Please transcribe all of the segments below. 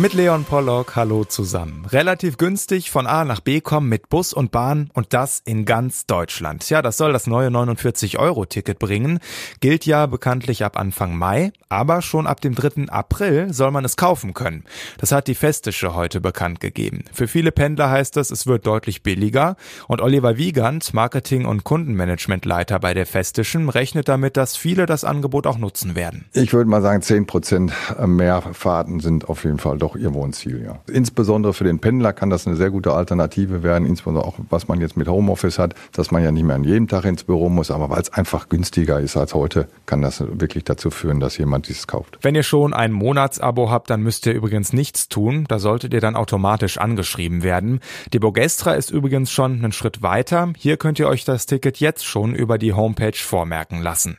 Mit Leon Pollock, hallo zusammen. Relativ günstig von A nach B kommen mit Bus und Bahn und das in ganz Deutschland. Ja, das soll das neue 49-Euro-Ticket bringen. Gilt ja bekanntlich ab Anfang Mai, aber schon ab dem 3. April soll man es kaufen können. Das hat die Festische heute bekannt gegeben. Für viele Pendler heißt das, es wird deutlich billiger und Oliver Wiegand, Marketing- und Kundenmanagementleiter bei der Festischen, rechnet damit, dass viele das Angebot auch nutzen werden. Ich würde mal sagen, 10 Prozent mehr Fahrten sind auf jeden Fall doch auch ihr Wohnziel, ja. Insbesondere für den Pendler kann das eine sehr gute Alternative werden, insbesondere auch, was man jetzt mit Homeoffice hat, dass man ja nicht mehr an jedem Tag ins Büro muss, aber weil es einfach günstiger ist als heute, kann das wirklich dazu führen, dass jemand dieses kauft. Wenn ihr schon ein Monatsabo habt, dann müsst ihr übrigens nichts tun, da solltet ihr dann automatisch angeschrieben werden. Die Bogestra ist übrigens schon einen Schritt weiter. Hier könnt ihr euch das Ticket jetzt schon über die Homepage vormerken lassen.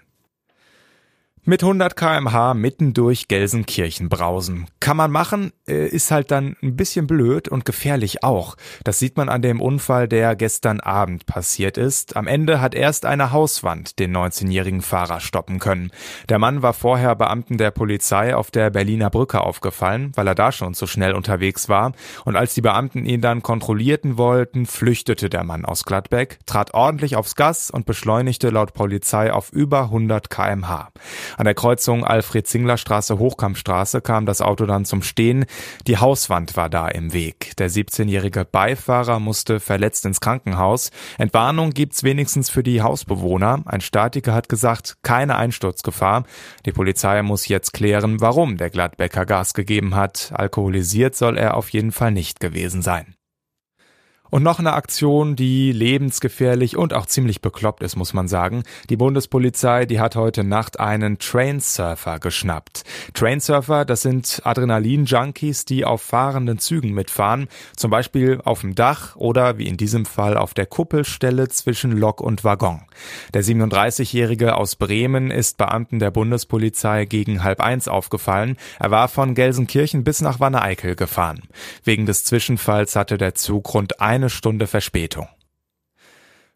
Mit 100 kmh mitten durch Gelsenkirchen brausen. Kann man machen, äh, ist halt dann ein bisschen blöd und gefährlich auch. Das sieht man an dem Unfall, der gestern Abend passiert ist. Am Ende hat erst eine Hauswand den 19-jährigen Fahrer stoppen können. Der Mann war vorher Beamten der Polizei auf der Berliner Brücke aufgefallen, weil er da schon zu schnell unterwegs war. Und als die Beamten ihn dann kontrollierten wollten, flüchtete der Mann aus Gladbeck, trat ordentlich aufs Gas und beschleunigte laut Polizei auf über 100 kmh. An der Kreuzung Alfred-Zingler-Straße Hochkampfstraße kam das Auto dann zum Stehen. Die Hauswand war da im Weg. Der 17-jährige Beifahrer musste verletzt ins Krankenhaus. Entwarnung gibt's wenigstens für die Hausbewohner. Ein Statiker hat gesagt, keine Einsturzgefahr. Die Polizei muss jetzt klären, warum der Gladbecker Gas gegeben hat. Alkoholisiert soll er auf jeden Fall nicht gewesen sein. Und noch eine Aktion, die lebensgefährlich und auch ziemlich bekloppt ist, muss man sagen. Die Bundespolizei, die hat heute Nacht einen Trainsurfer geschnappt. Trainsurfer, das sind Adrenalin-Junkies, die auf fahrenden Zügen mitfahren, zum Beispiel auf dem Dach oder wie in diesem Fall auf der Kuppelstelle zwischen Lok und Waggon. Der 37-Jährige aus Bremen ist Beamten der Bundespolizei gegen halb eins aufgefallen. Er war von Gelsenkirchen bis nach Wanne-Eickel gefahren. Wegen des Zwischenfalls hatte der Zug rund eine Stunde Verspätung.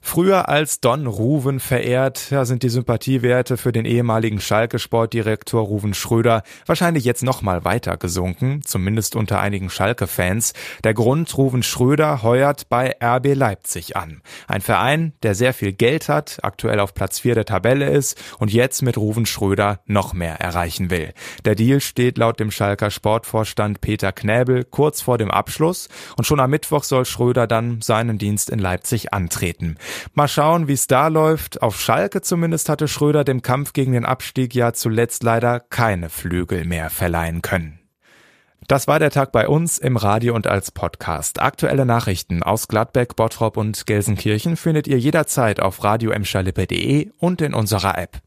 Früher als Don Ruven verehrt, ja, sind die Sympathiewerte für den ehemaligen Schalke-Sportdirektor Ruven Schröder wahrscheinlich jetzt nochmal weiter gesunken, zumindest unter einigen Schalke-Fans. Der Grund, Ruven Schröder heuert bei RB Leipzig an. Ein Verein, der sehr viel Geld hat, aktuell auf Platz 4 der Tabelle ist und jetzt mit Ruven Schröder noch mehr erreichen will. Der Deal steht laut dem Schalker Sportvorstand Peter Knäbel kurz vor dem Abschluss und schon am Mittwoch soll Schröder dann seinen Dienst in Leipzig antreten. Mal schauen, wie es da läuft. Auf Schalke zumindest hatte Schröder dem Kampf gegen den Abstieg ja zuletzt leider keine Flügel mehr verleihen können. Das war der Tag bei uns im Radio und als Podcast. Aktuelle Nachrichten aus Gladbeck, Bottrop und Gelsenkirchen findet ihr jederzeit auf radio und in unserer App.